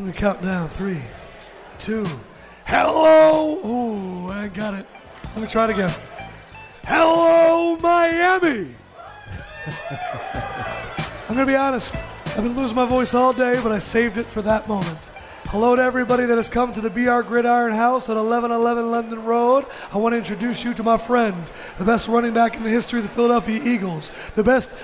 I'm gonna count down. Three, two. Hello. Ooh, I got it. Let me try it again. Hello, Miami. I'm gonna be honest. I've been losing my voice all day, but I saved it for that moment. Hello to everybody that has come to the BR Gridiron House at 1111 Lincoln Road. I want to introduce you to my friend, the best running back in the history of the Philadelphia Eagles, the best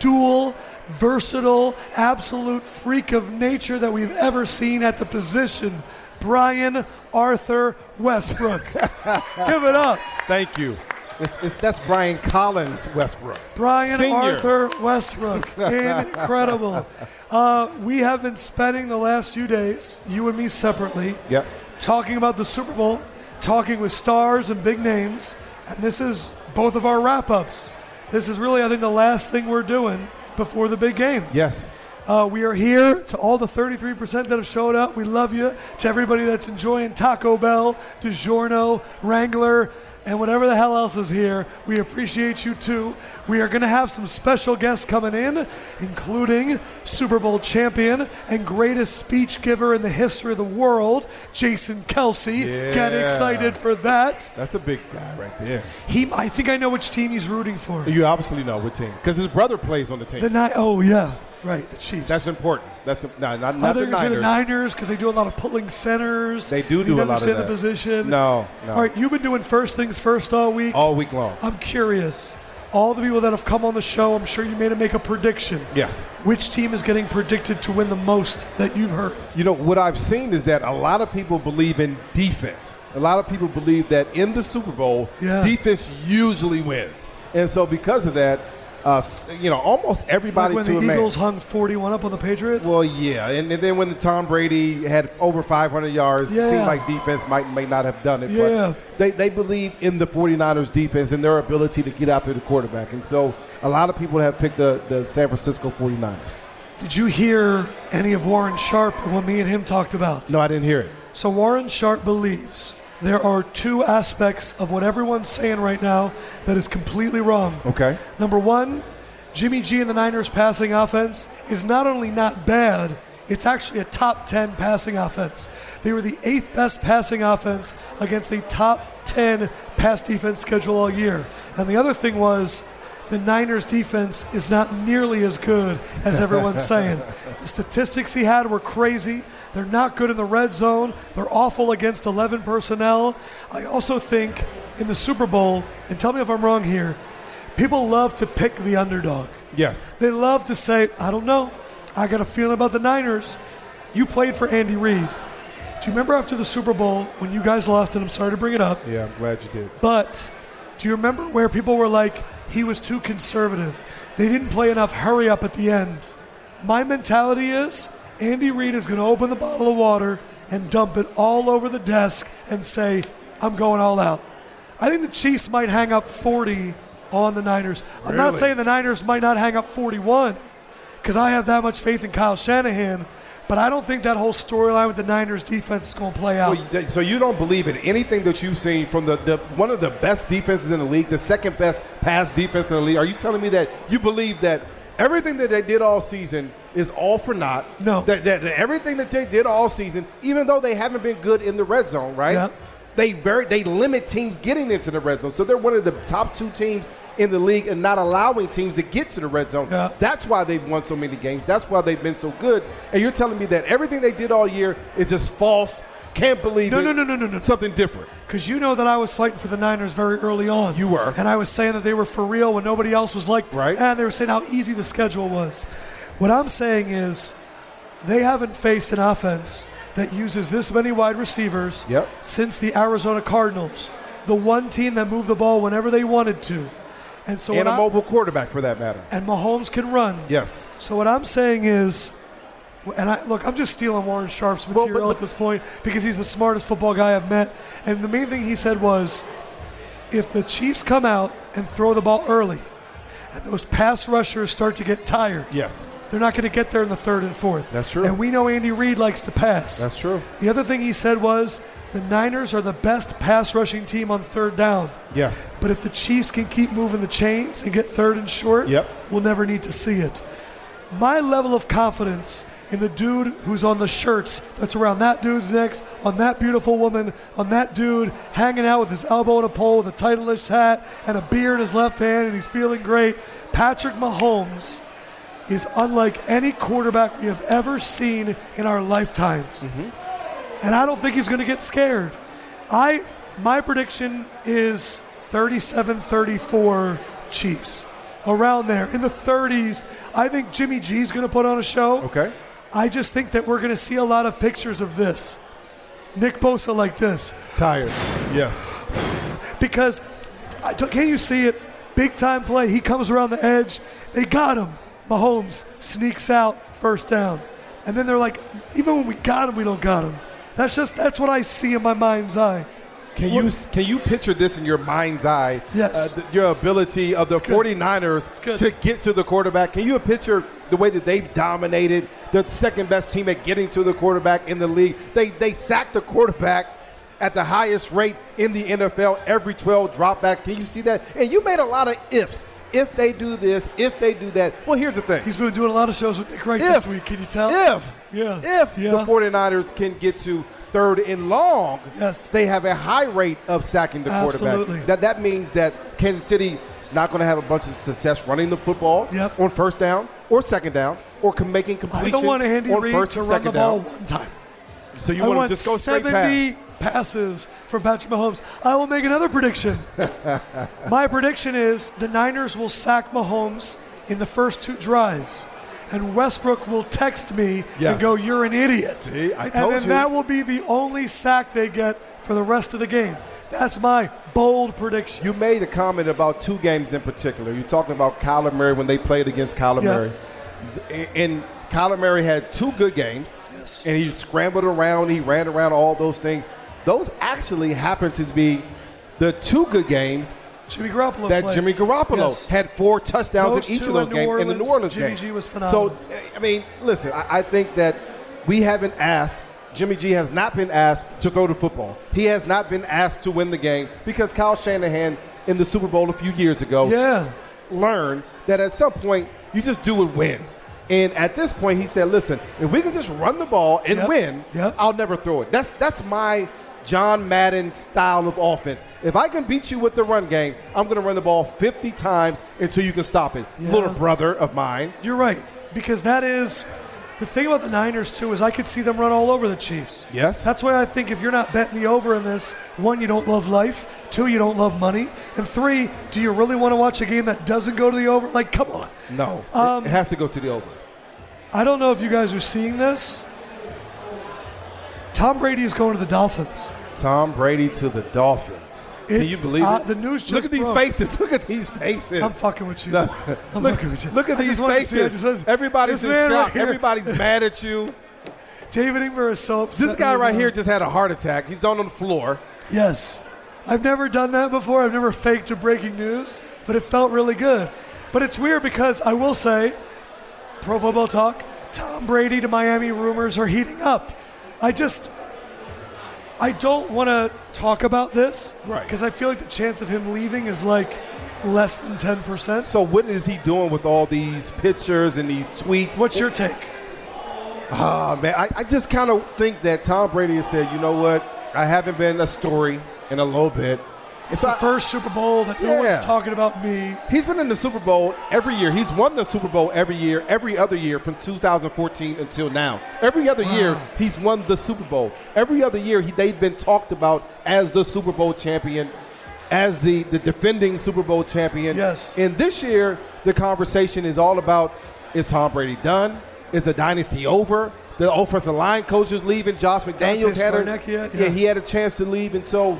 dual, versatile, absolute freak of nature that we've ever seen at the position, Brian Arthur Westbrook. Give it up. Thank you. It's, it's, that's Brian Collins Westbrook. Brian Senior. Arthur Westbrook. Incredible. Uh, we have been spending the last few days, you and me separately, Yep. talking about the Super Bowl, talking with stars and big names, and this is both of our wrap ups. This is really, I think, the last thing we're doing before the big game. Yes. Uh, we are here to all the 33% that have showed up. We love you. To everybody that's enjoying Taco Bell, DiGiorno, Wrangler, and whatever the hell else is here, we appreciate you too. We are going to have some special guests coming in, including Super Bowl champion and greatest speech giver in the history of the world, Jason Kelce. Get excited for that. That's a big guy right there. He, I think I know which team he's rooting for. You obviously know what team. Because his brother plays on the team. The Ni- Oh yeah, right. The Chiefs. That's important. That's a, no, not, I not the you were say Niners. the Niners because they do a lot of pulling centers. They do do a lot of that. the position. No, no. All right, you've been doing first things first all week. All week long. I'm curious. All the people that have come on the show, I'm sure you made to make a prediction. Yes. Which team is getting predicted to win the most that you've heard? You know, what I've seen is that a lot of people believe in defense. A lot of people believe that in the Super Bowl, Yeah. defense usually wins. And so because of that, uh, you know, almost everybody Like when the Eagles man. hung 41 up on the Patriots. Well, yeah, and, and then when the Tom Brady had over 500 yards, it seemed like defense might may not have done it. Yeah. But they, they believe in the 49ers defense and their ability to get out through the quarterback. And so a lot of people have picked the, the San Francisco 49ers. Did you hear any of Warren Sharp what me and him talked about? No, I didn't hear it. So Warren Sharp believes there are two aspects of what everyone's saying right now that is completely wrong. Okay. Number one, Jimmy G and the Niners passing offense is not only not bad, it's actually a top 10 passing offense. They were the eighth best passing offense against a top 10 pass defense schedule all year. And the other thing was, the Niners defense is not nearly as good as everyone's saying. The statistics he had were crazy. They're not good in the red zone. They're awful against 11 personnel. I also think in the Super Bowl, and tell me if I'm wrong here, people love to pick the underdog. Yes. They love to say, I don't know. I got a feeling about the Niners. You played for Andy Reid. Do you remember after the Super Bowl when you guys lost, and I'm sorry to bring it up, Yeah, I'm glad you did. but do you remember where people were like, he was too conservative? They didn't play enough hurry up at the end. My mentality is Andy Reid is going to open the bottle of water and dump it all over the desk and say, I'm going all out. I think the Chiefs might hang up 40 on the Niners. I'm not saying the Niners might not hang up 41 because I have that much faith in Kyle Shanahan, but I don't think that whole storyline with the Niners defense is going to play out. Well, so you don't believe in anything that you've seen from the, the one of the best defenses in the league, the second best pass defense in the league. Are you telling me that you believe that everything that they did all season is all for naught? No. That, that, that everything that they did all season, even though they haven't been good in the red zone, right? Yep. They very they limit teams getting into the red zone. So they're one of the top two teams in the league and not allowing teams to get to the red zone. Yeah. That's why they've won so many games. That's why they've been so good. And you're telling me that everything they did all year is just false. Can't believe No, it. no, no, no, no, no. Something different. Because you know that I was fighting for the Niners very early on. You were. And I was saying that they were for real when nobody else was like, Right. And they were saying how easy the schedule was. What I'm saying is they haven't faced an offense that uses this many wide receivers Yep. since the Arizona Cardinals, the one team that moved the ball whenever they wanted to. And so and a I- mobile quarterback for that matter. and Mahomes can run. Yes. So what I'm saying is, And I, look, I'm just stealing Warren Sharp's Well, but- material but- at this point because he's the smartest football guy I've met. And the main thing he said was, if the Chiefs come out and throw the ball early, and those pass rushers start to get tired, Yes. they're not going to get there in the third and fourth. That's true. And we know Andy Reid likes to pass. That's true. The other thing he said was, the Niners are the best pass rushing team on third down. Yes. But if the Chiefs can keep moving the chains and get third and short, Yep. we'll never need to see it. My level of confidence in the dude who's on the shirts that's around that dude's necks, on that beautiful woman, on that dude hanging out with his elbow in a pole with a Titleist hat and a beer in his left hand and he's feeling great. Patrick Mahomes is unlike any quarterback we have ever seen in our lifetimes. Mm-hmm. And I don't think he's going to get scared. I my prediction is 37-34 Chiefs. Around there in the 30s, I think Jimmy G's going to put on a show. Okay. I just think that we're going to see a lot of pictures of this. Nick Bosa like this Tired. Yes. because can't you see it? Big time play. He comes around the edge. They got him. Mahomes sneaks out first down, and then they're like, even when we got him, we don't got him. That's just that's what I see in my mind's eye. Can you can you picture this in your mind's eye? Yes. Uh, your ability of the good. 49ers good. to get to the quarterback. Can you picture the way that they've dominated the second best team at getting to the quarterback in the league? They they sacked the quarterback at the highest rate in the NFL every 12 dropbacks. Can you see that? And you made a lot of ifs. If they do this, if they do that. Well, here's the thing. He's been doing a lot of shows with Nick Wright if, this week. Can you tell? If, Yeah. if Yeah. the 49ers can get to third and long, Yes. they have a high rate of sacking the Absolutely. quarterback. That, that means that Kansas City is not going to have a bunch of success running the football Yep. on first down or second down or making completions I don't want Andy on Reid first to run the second ball down. one time. So you I want want to just go straight 70 pass. Passes from Patrick Mahomes. I will make another prediction. My prediction is the Niners will sack Mahomes in the first two drives. And Westbrook will text me and go, You're an idiot. See, I and then you. that will be the only sack they get for the rest of the game. That's my bold prediction. You made a comment about two games in particular. You're talking about Kyler Murray when they played against Kyler Yeah. Murray. And Kyler Murray had two good games. Yes. And he scrambled around, he ran around, all those things. Those actually happened to be the two good games Jimmy Garoppolo that played. Jimmy Garoppolo Yes. had four touchdowns Those in each of those games in the New Orleans, Orleans Jimmy game. G was phenomenal. So, I mean, listen, I, I think that we haven't asked. Jimmy G has not been asked to throw the football. He has not been asked to win the game because Kyle Shanahan in the Super Bowl a few years ago Yeah. learned that at some point you just do what wins. And at this point, he said, "Listen, if we can just run the ball and Yep. win, Yep. I'll never throw it." That's that's my John Madden style of offense. If I can beat you with the run game, I'm going to run the ball 50 times until you can stop it. Yeah. Little brother of mine. You're right. Because that is the thing about the Niners too is I could see them run all over the Chiefs. Yes. That's why I think if you're not betting the over in this, one, you don't love life. Two, you don't love money. And three, do you really want to watch a game that doesn't go to the over? Like, come on. No, Um, it has to go to the over. I don't know if you guys are seeing this. Tom Brady is going to the Dolphins. Tom Brady to the Dolphins. It- Can you believe uh, it? the news just Look at these faces. Look at these faces. I'm fucking with you. No. I'm look, fucking with you. look at I these just wanted to see- faces. just wanted to- Everybody's This in man right Everybody's mad at you. David Ingber is so upset. This guy right right here just had a heart attack. He's down on the floor. Yes. I've never done that before. I've never faked a breaking news, but it felt really good. But it's weird because I will say, Pro Football Talk, Tom Brady to Miami rumors are heating up. I just, I don't want to talk about this. Right. Because I feel like the chance of him leaving is like less than 10%. So what is he doing with all these pictures and these tweets? What's your take? Oh, man, I, I just kind of think that Tom Brady has said, you know what? I haven't been a story in a little bit. It's So the first Super Bowl that no Yeah. one's talking about me. He's been in the Super Bowl every year. He's won the Super Bowl every year, every other year from 2014 until now. Every other year, he's won the Super Bowl. Every other year, he, they've been talked about as the Super Bowl champion, as the, the defending Super Bowl champion. Yes. And this year, the conversation is all about is Tom Brady done? Is the dynasty over? The offensive line coach is leaving. Josh McDaniels had a, yeah, yeah. he had a chance to leave, and so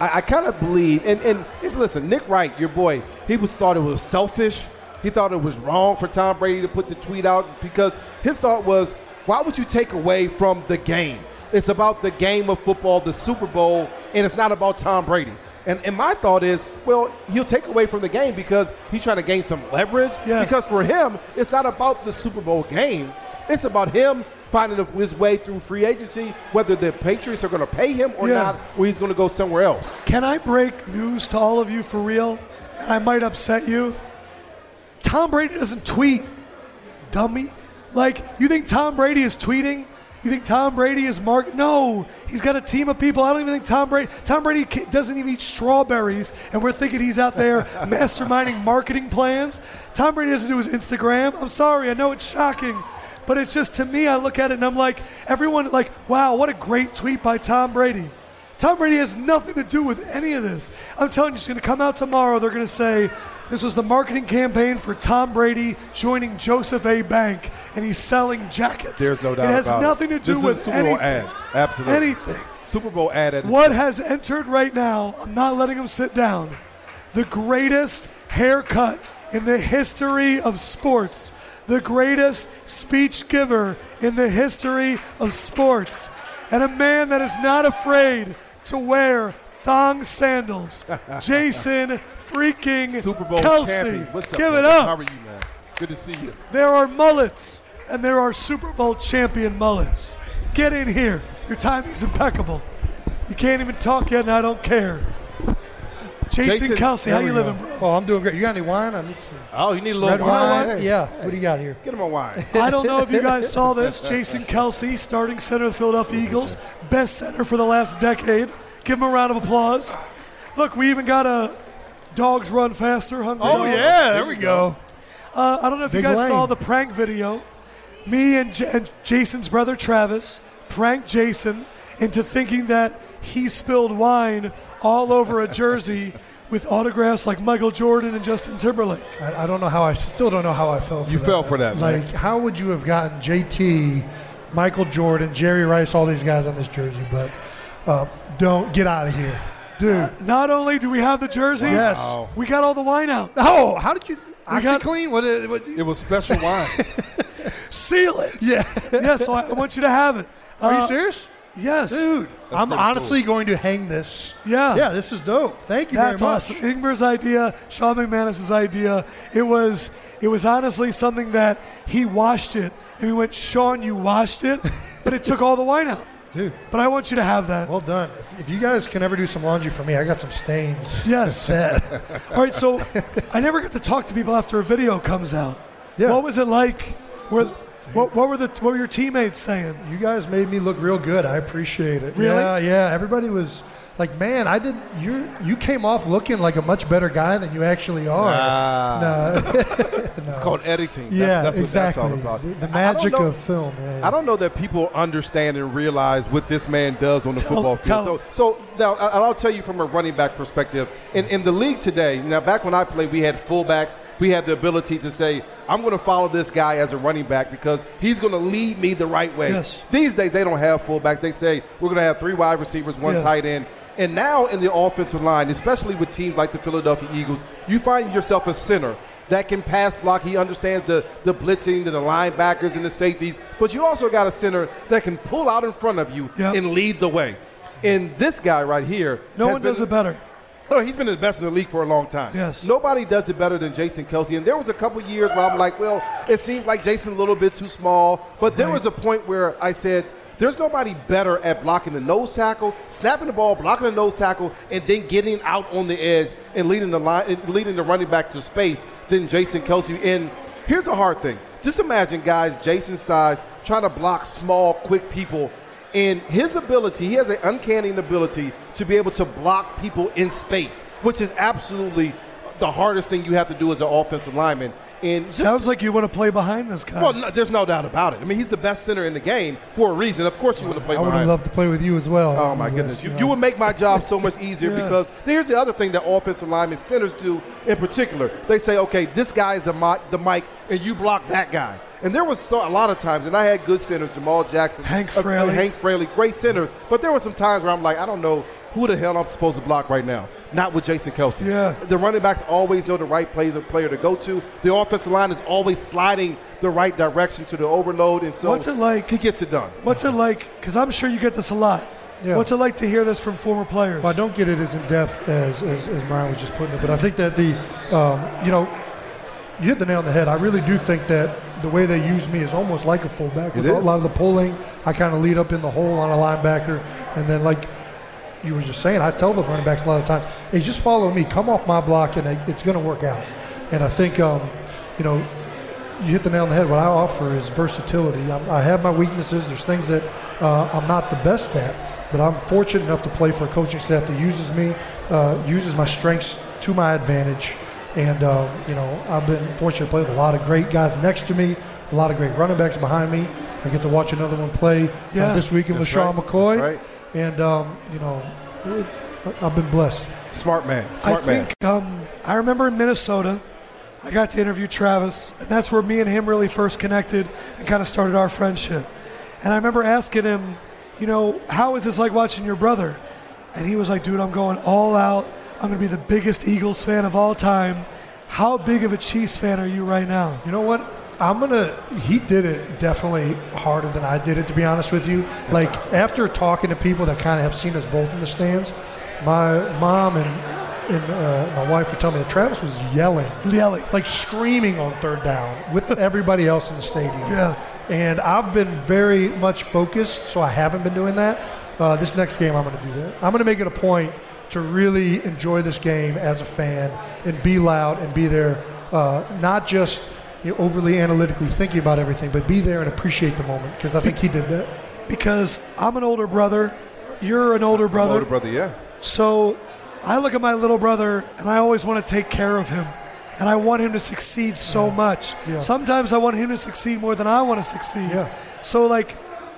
I, I kind of believe. And, and and listen, Nick Wright, your boy, he was thought it was selfish. He thought it was wrong for Tom Brady to put the tweet out because his thought was, why would you take away from the game? It's about the game of football, the Super Bowl, and it's not about Tom Brady. And, and my thought is, well, he'll take away from the game because he's trying to gain some leverage. Yes. Because for him, it's not about the Super Bowl game. It's about him finding his way through free agency, whether the Patriots are going to pay him or Yeah. not, or he's going to go somewhere else. Can I break news to all of you for real? And I might upset you. Tom Brady doesn't tweet, dummy. Like, you think Tom Brady is tweeting? You think Tom Brady is Mark? No, he's got a team of people. I don't even think Tom Brady. Tom Brady doesn't even eat strawberries, and we're thinking he's out there masterminding marketing plans. Tom Brady doesn't do his Instagram. I'm sorry, I know it's shocking, but it's just to me. I look at it and I'm like, everyone like, wow, what a great tweet by Tom Brady. Tom Brady has nothing to do with any of this. I'm telling you, it's going to come out tomorrow. They're going to say this was the marketing campaign for Tom Brady joining Joseph A. Bank, and he's selling jackets. There's no doubt It has about nothing it. to do This is with a Super Bowl anything. ad. Absolutely. Anything. Super Bowl ad. at What has entered right now, I'm not letting him sit down. The greatest haircut in the history of sports. The greatest speech giver in the history of sports. And a man that is not afraid to wear thong sandals. Jason freaking Super Bowl Kelce. champion? What's up? Give it up. How are you, man? Good to see you. There are mullets, and there are Super Bowl champion mullets. Get in here. Your timing's impeccable. You can't even talk yet, and I don't care. Jason, Jason, Kelce, how There you living, bro? Oh, I'm doing great. You got any wine? I need some Oh, you need a little red wine. wine. Hey, Yeah. hey, What do you got here? Get him a wine. I don't know if you guys saw this. Jason Kelce, starting center of the Philadelphia Eagles, best center for the last decade. Give him a round of applause. Look, we even got a dogs run faster. Hungry Oh Dogs. yeah, there we go. Uh, I don't know if Big you guys lane. saw the prank video. Me and, J- and Jason's brother Travis pranked Jason into thinking that he spilled wine all over a jersey with autographs like Michael Jordan and Justin Timberlake. I, I don't know how I still don't know how I fell. For You that. fell for that, man. Like, how would you have gotten JT, Michael Jordan, Jerry Rice, all these guys on this jersey? But uh, don't get out of here, dude. Not only do we have the jersey, Yes. We got all the wine out. Oh, how did you? We got- clean. What? it- what It was special wine. Seal it. yeah. yes, so I, I want you to have it. Are Uh, you serious, Yes. dude? I'm pretty honestly going to hang this. Yeah. Yeah, this is dope. Thank you That's very much. awesome. Ingber's idea, Sean McManus's idea. It was it was honestly something that he washed it and we went, Sean, you washed it, but it took all the wine out. Dude, But I want you to have that. well done. If, if you guys can ever do some laundry for me, I got some stains. yes. Set. all right, so I never get to talk to people after a video comes out. Yeah. What was it like? Were, what, what were the what were your teammates saying? You guys made me look real good. I appreciate it. Really? Yeah, yeah. Everybody was like, "Man, I didn't. You you came off looking like a much better guy than you actually are. No, It's called editing. That's, yeah, that's what exactly. that's all about. The, the magic know- of film. Yeah, yeah. I don't know that people understand and realize what this man does on the Tell- football field. So, so now I- I'll tell you from a running back perspective. In, in the league today, now back when I played, we had fullbacks. We had the ability to say, "I'm going to follow this guy as a running back because he's going to lead me the right way." Yes. These days, they don't have fullbacks. They say we're going to have three wide receivers, one Yeah. tight end. And now in the offensive line, especially with teams like the Philadelphia Eagles, you find yourself a center that can pass block. He understands the, the blitzing, the, the linebackers, and the safeties. But you also got a center that can pull out in front of you Yep. and lead the way. And this guy right here, No one been- does it better. Oh, he's been the best in the league for a long time. Yes. Nobody does it better than Jason Kelce. And there was a couple years where I'm like, well, it seemed like Jason a little bit too small. But there Right. was a point where I said, there's nobody better at blocking the nose tackle, snapping the ball, blocking the nose tackle, and then getting out on the edge and leading the line, leading the running back to space than Jason Kelce. And here's a hard thing: just imagine guys Jason's size trying to block small, quick people and his ability, he has an uncanny ability to be able to block people in space, which is absolutely the hardest thing you have to do as an offensive lineman. And just, Sounds like you want to play behind this guy. well, no, there's no doubt about it. I mean, he's the best center in the game for a reason. Of course, you want to play I would have loved to play with you as well. Oh my goodness! You, know. you would make my job so much easier Yeah. because here's the other thing that offensive linemen centers do in particular. They say, okay, this guy is the mic, the mic, and you block that guy. And there was so, a lot of times, and I had good centers, Jamal Jackson, Hank uh, Fraley. Hank Fraley, great centers. But there were some times where I'm like, I don't know who the hell I'm supposed to block right now? Not with Jason Kelce. Yeah. The running backs always know the right play, the player to go to. The offensive line is always sliding the right direction to the overload, and so What's it like? He gets it done. What's it like? Because I'm sure you get this a lot. Yeah. What's it like to hear this from former players? Well, I don't get it as in depth as, as, as Brian was just putting it, but I think that the, um, you know, you hit the nail on the head. I really do think that the way they use me is almost like a fullback. With It a lot of the pulling, I kind of lead up in the hole on a linebacker, and then like you were just saying, I tell the running backs a lot of times, hey, just follow me, come off my block, and it's going to work out. And I think, um, you know, you hit the nail on the head. What I offer is versatility. I, I have my weaknesses. There's things that uh, I'm not the best at, but I'm fortunate enough to play for a coaching staff that uses me, uh, uses my strengths to my advantage. And um, you know, I've been fortunate to play with a lot of great guys next to me, a lot of great running backs behind me. I get to watch another one play uh, this week in That's LeSean right. McCoy, right. and um, you know, it's, I- I've been blessed. Smart man. I Smart man. think um, I remember in Minnesota, I got to interview Travis, and that's where me and him really first connected and kind of started our friendship. And I remember asking him, you know, how is this like watching your brother? And he was like, dude, I'm going all out. I'm going to be the biggest Eagles fan of all time. How big of a Chiefs fan are you right now? You know what? I'm gonna. He did it definitely harder than I did it, to be honest with you. Like after talking to people that kind of have seen us both in the stands, my mom and and uh, my wife were telling me that Travis was yelling, Yelling. like screaming on third down with everybody else in the stadium. Yeah. And I've been very much focused, so I haven't been doing that. Uh, this next game, I'm going to do that. I'm going to make it a point to really enjoy this game as a fan and be loud and be there, uh, not just you know, overly analytically thinking about everything, but be there and appreciate the moment because I think he did that. Because I'm an older brother. You're an older brother. Older brother, yeah. So I look at my little brother and I always want to take care of him. And I want him to succeed so much. Yeah. Sometimes I want him to succeed more than I want to succeed. Yeah. So, like,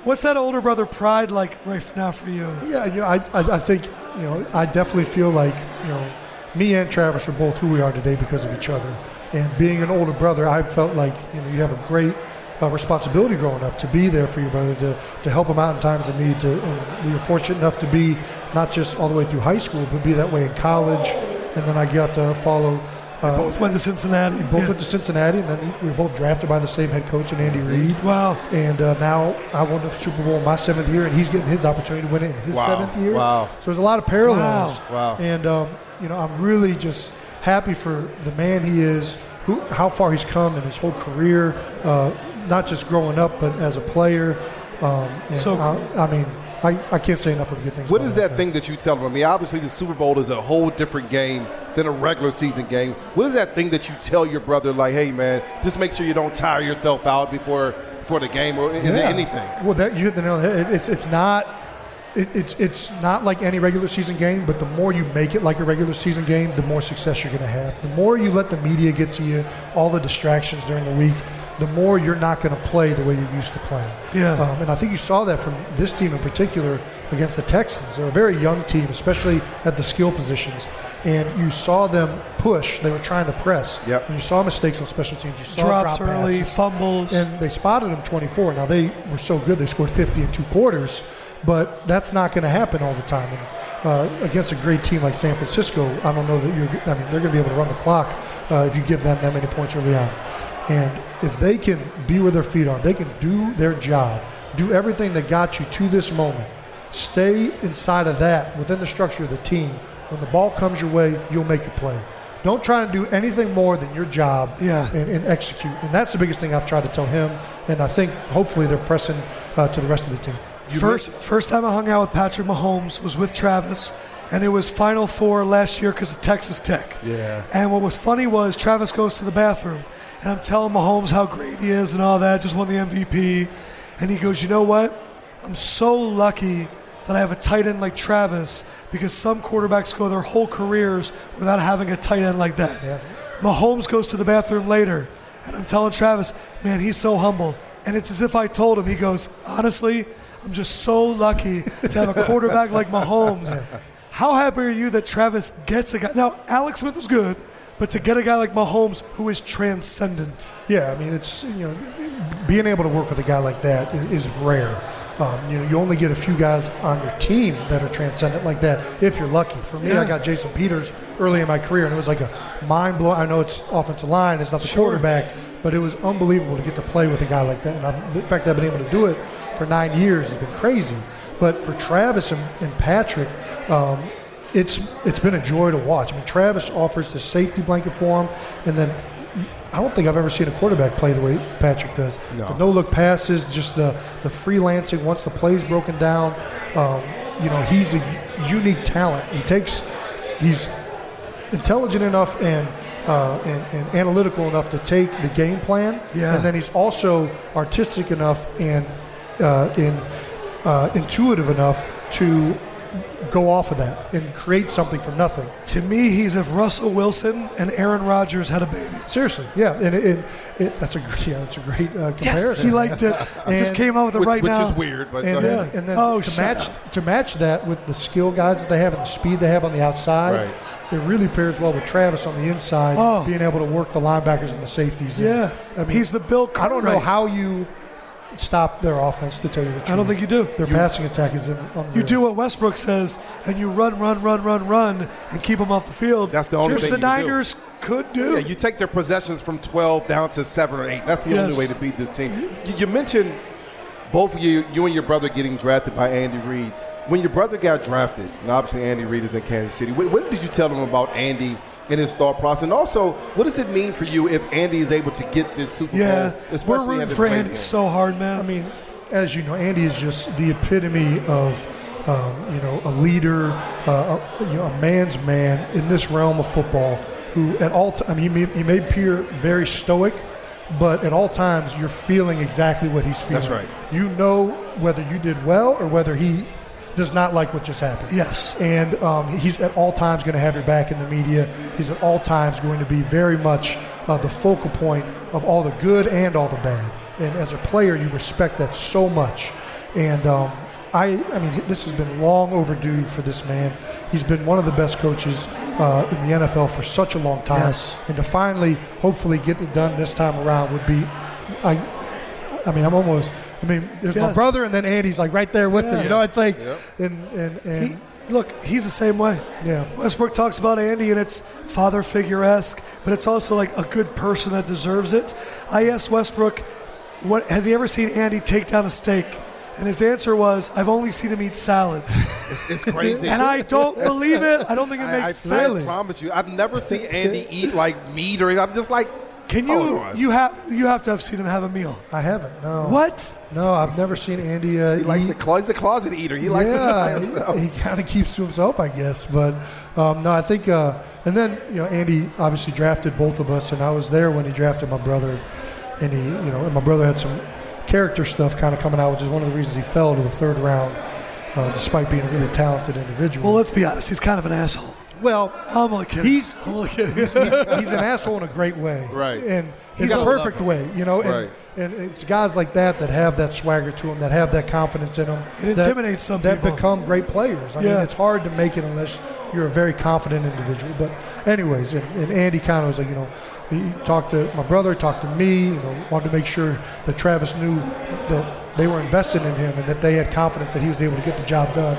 what's that older brother pride like right now for you? Yeah, you know, I, I, I think you know I definitely feel like you know me and Travis are both who we are today because of each other. And being an older brother, I felt like you know you have a great uh, responsibility growing up to be there for your brother to, to help him out in times of need. To and we were fortunate enough to be not just all the way through high school, but be that way in college. And then I got to follow. Uh, Both went to Cincinnati. both Yeah. went to Cincinnati, and then we were both drafted by the same head coach, and Andy Reid. Wow. And uh, now I won the Super Bowl in my seventh year, and he's getting his opportunity to win it in his Wow. seventh year. Wow. So there's a lot of parallels. Wow. Wow. And um, you know, I'm really just happy for the man he is, who, how far he's come in his whole career, uh, not just growing up, but as a player. Um, So I, I mean, I, I can't say enough of good things. What is him. that thing that you tell them? I mean, obviously the Super Bowl is a whole different game than a regular season game. What is that thing that you tell your brother, like, hey man, just make sure you don't tire yourself out before before the game, or is Yeah. anything? Well, that you hit the nail It's it's not. It, it's it's not like any regular season game, but the more you make it like a regular season game, the more success you're going to have. The more you let the media get to you, all the distractions during the week, the more you're not going to play the way you used to play. Yeah. Um, and I think you saw that from this team in particular against the Texans. They're a very young team, especially at the skill positions. And you saw them push. They were trying to press. Yep. And you saw mistakes on special teams. You saw Drops drop early, passes fumbles. and they spotted them 24. Now they were so good they scored 50 in two quarters, but that's not going to happen all the time. And uh, against a great team like San Francisco, I don't know that you're. I mean, they're going to be able to run the clock uh, if you give them that many points early on. And if they can be where their feet are, they can do their job, do everything that got you to this moment. Stay inside of that within the structure of the team. When the ball comes your way, you'll make your play. Don't try and do anything more than your job Yeah. and, and execute. And that's the biggest thing I've tried to tell him. And I think hopefully they're pressing uh, to the rest of the team. First, first time I hung out with Patrick Mahomes was with Travis, and it was Final Four last year because of Texas Tech. Yeah. And what was funny was Travis goes to the bathroom, and I'm telling Mahomes how great he is and all that, just won the MVP. And he goes, You know what? I'm so lucky that I have a tight end like Travis because some quarterbacks go their whole careers without having a tight end like that. Mahomes goes to the bathroom later, and I'm telling Travis, Man, he's so humble. And it's as if I told him, he goes, Honestly, I'm just so lucky to have a quarterback like Mahomes. How happy are you that Travis gets a guy? Now, Alex Smith was good, but to get a guy like Mahomes who is transcendent. Yeah, I mean, it's, you know, being able to work with a guy like that is, is rare. Um, you know, you only get a few guys on your team that are transcendent like that if you're lucky. For me, I got Jason Peters early in my career, and it was like a mind blowing. I know it's offensive line, it's not the Sure. quarterback, but it was unbelievable to get to play with a guy like that. And I've, in fact, that I've been able to do it for nine years. It's been crazy. But for Travis and, and Patrick, um, it's it's been a joy to watch. I mean, Travis offers the safety blanket for him, and then I don't think I've ever seen a quarterback play the way Patrick does. No. The no look passes, just the the freelancing once the play's broken down. Um, you know, he's a unique talent. He takes he's intelligent enough and, uh, and, and analytical enough to take the game plan, Yeah. and then he's also artistic enough and uh, in, uh, intuitive enough to go off of that and create something from nothing. To me, he's if Russell Wilson and Aaron Rodgers had a baby. Seriously, yeah, and it, it, it, that's a yeah, that's a great uh, comparison. Yes, he liked it. I just came out with it which, right which now. is weird, but go and ahead. then, and then Oh, to match up. to match that with the skill guys that they have and the speed they have on the outside, Right. it really pairs well with Travis on the inside, Oh. being able to work the linebackers and the safeties. And, Yeah, I mean, he's the Bill. I don't know how you stop their offense. To tell you the truth, I don't think you do. Their passing attack is unreal. You do what Westbrook says, and you run, run, run, run, run, and keep them off the field. That's the only Which thing the you can do. Niners could do. Yeah, you take their possessions from 12 down to 7 or 8. That's the Yes. only way to beat this team. You, you mentioned both of you, you and your brother getting drafted by Andy Reid. When your brother got drafted, and obviously Andy Reid is in Kansas City, what, what did you tell him about Andy and his thought process? And also, what does it mean for you if Andy is able to get this Super yeah, Bowl? we're rooting for Andy so hard, man. I mean, as you know, Andy is just the epitome of, um, you know, a leader, uh, a, you know, a man's man in this realm of football. Who at all, t- I I mean, he may, he may appear very stoic, but at all times you're feeling exactly what he's feeling. That's right. You know whether you did well or whether he does not like what just happened. Yes. And um, he's at all times going to have your back in the media. He's at all times going to be very much uh, the focal point of all the good and all the bad. And as a player, you respect that so much. And um, I, I mean, this has been long overdue for this man. He's been one of the best coaches uh, in the NFL for such a long time. Yes. And to finally, hopefully, get it done this time around would be, I, I mean, I'm almost. I mean, there's Yeah. my brother, and then Andy's like right there with Yeah. him. You know, it's like, Yep. and and and he, look, he's the same way. yeah. Westbrook talks about Andy, and it's father figure esque, but it's also like a good person that deserves it. I asked Westbrook, "What has he ever seen Andy take down a steak?" And his answer was, "I've only seen him eat salads." It's crazy. and I don't believe it. I don't think it I, makes I sense. I promise you, I've never seen Andy eat like meat or anything. I'm just like, Can you? Oh, you have you have to have seen him have a meal. I haven't. No. What? No, I've never seen Andy. Uh, he likes eat. to clo- he's a closet eater. He likes to eat by yeah, he, kind of keeps to himself, I guess. But um, no, I think. Uh, and then you know, Andy obviously drafted both of us, and I was there when he drafted my brother. And he, you know, and my brother had some character stuff kind of coming out, which is one of the reasons he fell to the third round, uh, despite being a really talented individual. Well, let's be honest. He's kind of an asshole. Well I'm only kidding. He's- I'm only kidding. he's, he's an asshole in a great way, Right. And he's, it's a perfect way, you know. And, Right. and it's guys like that that have that swagger to them, that have that confidence in them. It that- intimidates some that people. become great players. I mean, it's hard to make it unless you're a very confident individual. But, anyways, and, and Andy kind of was like, you know, he talked to my brother, talked to me, you know, wanted to make sure that Travis knew that they were invested in him and that they had confidence that he was able to get the job done.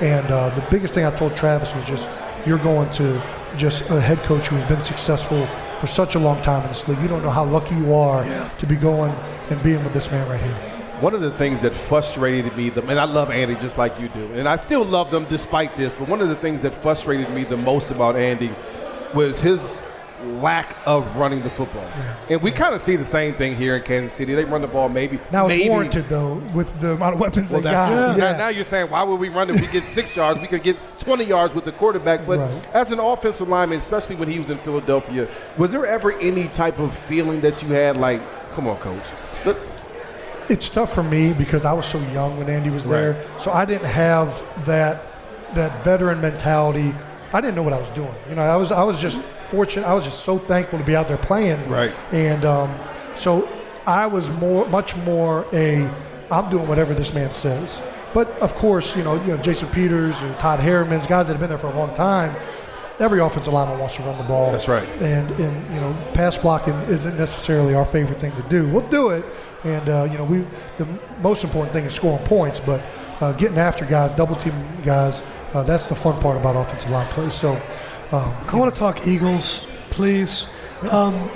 And uh, the biggest thing I told Travis was just, you're going to just a head coach who has been successful for such a long time in this league. You don't know how lucky you are Yeah. to be going and being with this man right here. One of the things that frustrated me, the, and I love Andy just like you do, and I still love them despite this, but one of the things that frustrated me the most about Andy was his lack of running the football. And we kind of see the same thing here in Kansas City. They run the ball maybe. Now it's maybe, warranted though with the amount of weapons Well, they got. true. Now, now you're saying, why would we run if we get six yards? We could get 20 yards with the quarterback. But Right. as an offensive lineman, especially when he was in Philadelphia, was there ever any type of feeling that you had like, come on, coach? Look, it's tough for me because I was so young when Andy was there, Right. so I didn't have that that veteran mentality. I didn't know what I was doing. You know, I was I was just fortunate. I was just so thankful to be out there playing. Right. And um, so I was more, much more a, I'm doing whatever this man says. But of course, you know, you know, Jason Peters and Todd Herremans guys that have been there for a long time. Every offensive lineman wants to run the ball. That's right. And and you know, pass blocking isn't necessarily our favorite thing to do. We'll do it, And uh, you know, we the most important thing is scoring points, but uh, getting after guys, double team guys, uh, that's the fun part about offensive line play. So, um, I want to talk Eagles, please. Um,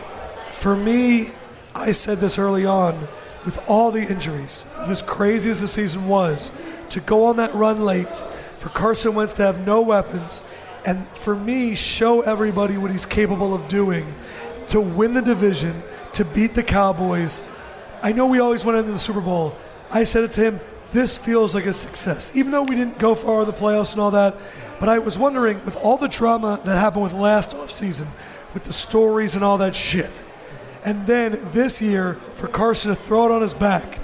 for me, I said this early on, with all the injuries, as crazy as the season was, to go on that run late, for Carson Wentz to have no weapons, and for me, show everybody what he's capable of doing, to win the division, to beat the Cowboys. I know we always went into the Super Bowl. I said it to him. This feels like a success, even though we didn't go far in the playoffs and all that. But I was wondering, with all the drama that happened with last offseason, with the stories and all that shit, and then this year for Carson to throw it on his back,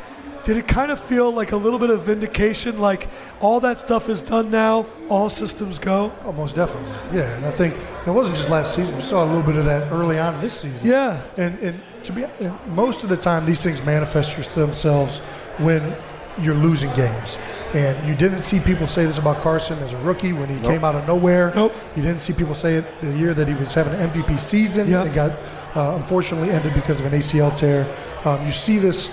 did it kind of feel like a little bit of vindication? Like all that stuff is done now, all systems go? Oh, most definitely. Yeah, and I think it wasn't just last season. We saw a little bit of that early on this season. Yeah. And, and to be and most of the time, these things manifest themselves when you're losing games. And you didn't see people say this about Carson as a rookie when he nope. came out of nowhere. Nope. You didn't see people say it the year that he was having an MVP season. Yep. It got uh, unfortunately ended because of an ACL tear. Um, you see this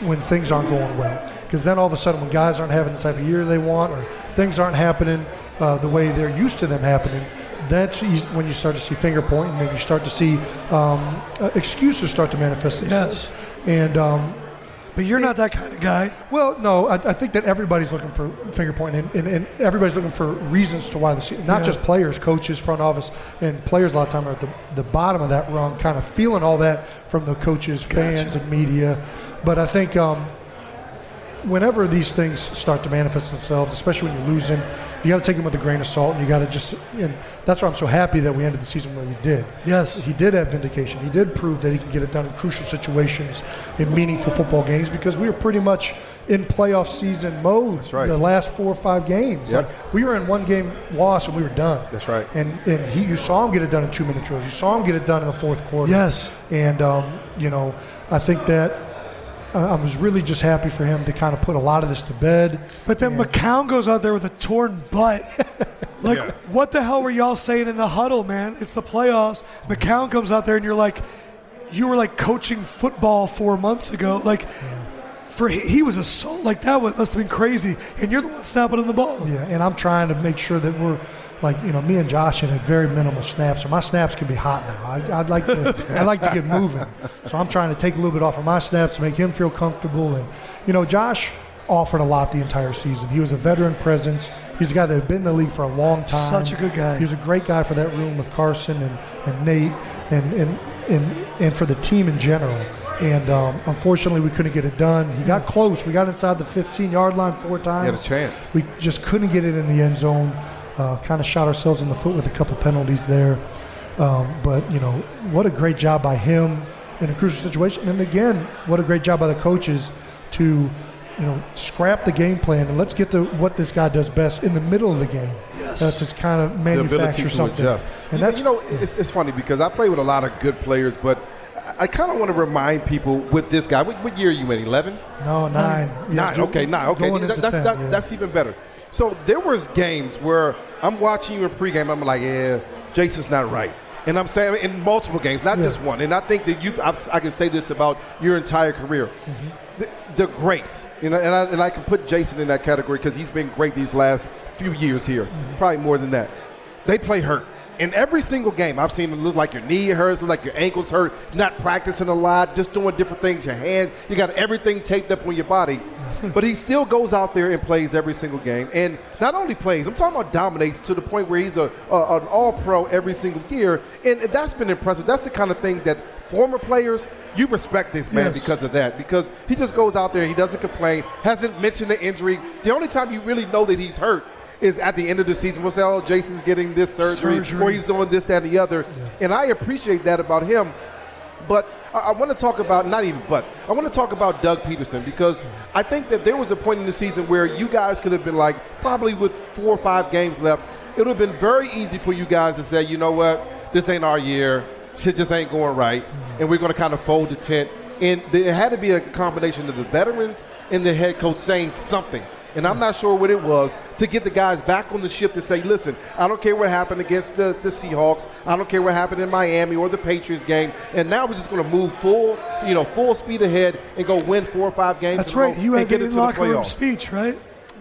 when things aren't going well. Because then all of a sudden, when guys aren't having the type of year they want, or things aren't happening uh, the way they're used to them happening, that's when you start to see finger pointing and you start to see um, uh, excuses start to manifest themselves. Yes. And um, but you're not that kind of guy. Well, no, I, I think that everybody's looking for finger pointing, and, and, and, everybody's looking for reasons to why the season. Not yeah. just players, coaches, front office, and players. A lot of time are at the, the bottom of that rung, kind of feeling all that from the coaches, fans, gotcha. and media. But I think um, whenever these things start to manifest themselves, especially when you're losing, you got to take him with a grain of salt, and you got to just. And that's why I'm so happy that we ended the season where we did. Yes, he did have vindication. He did prove that he can get it done in crucial situations, in meaningful football games, because we were pretty much in playoff season mode right. the last four or five games. Yep. Like we were in one game loss and we were done. That's right. And and he, you saw him get it done in two minute drills. You saw him get it done in the fourth quarter. Yes. And um, you know, I think that I was really just happy for him to kind of put a lot of this to bed. But then and McCown goes out there with a torn butt. like, Yeah. what the hell were y'all saying in the huddle, man? It's the playoffs. McCown comes out there and you're like, you were like coaching football four months ago. Like, for he, he was a soul. Like, that was, must have been crazy. And you're the one snapping on the ball. Yeah, and I'm trying to make sure that we're like you know me and Josh had very minimal snaps, so my snaps can be hot now. I, I'd like to I'd like to get moving, so I'm trying to take a little bit off of my snaps to make him feel comfortable. And you know, Josh offered a lot the entire season. He was a veteran presence. He's a guy that had been in the league for a long time. Such a good guy. He was a great guy for that room with Carson and, and Nate and, and and and for the team in general. And um, unfortunately, we couldn't get it done. He got close. We got inside the 15 yard line four times. He had a chance. We just couldn't get it in the end zone. Uh, kind of shot ourselves in the foot with a couple penalties there. Um, but, you know, what a great job by him in a crucial situation. And again, what a great job by the coaches to, you know, scrap the game plan and let's get to what this guy does best in the middle of the game. Yes. That's just kind of manufacture to something. adjust. And You- that's you know, it's, it's funny because I play with a lot of good players, but I, I kind of want to remind people with this guy. What, what year are you in? Eleven? no nine. Yeah, nine. Okay, nine. Okay, That- that- 10, that- yeah. that's even better. So there was games where I'm watching you in pregame. I'm like, yeah, Jason's not right. And I'm saying in multiple games, not Yeah. just one. And I think that you, I, I can say this about your entire career. Mm-hmm. The, the great, you know, and I, and I can put Jason in that category because he's been great these last few years here, Mm-hmm. probably more than that. They play hurt. In every single game, I've seen it look like your knee hurts, look like your ankles hurt, not practicing a lot, just doing different things, your hand, you got everything taped up on your body. But he still goes out there and plays every single game. And not only plays, I'm talking about dominates to the point where he's a, a an all pro every single year. And that's been impressive. That's the kind of thing that former players, you respect this man Yes. because of that. Because he just goes out there, he doesn't complain, hasn't mentioned the injury. The only time you really know that he's hurt is at the end of the season. We'll say, oh, Jason's getting this surgery, Surgery. or he's doing this, that, and the other. And I appreciate that about him. But I, want to talk about, not even but, I want to talk about Doug Pederson because I think that there was a point in the season where you guys could have been like, probably with four or five games left, it would have been very easy for you guys to say, you know what, this ain't our year, shit just ain't going right, and we're going to kind of fold the tent. And there had to be a combination of the veterans and the head coach saying something. And I'm not sure what it was to get the guys back on the ship to say, listen, I don't care what happened against the, the Seahawks, I don't care what happened in Miami or the Patriots game, and now we're just going to move full, you know, full speed ahead and go win four or five games. That's in a row right. You and had get the into the locker room speech, right?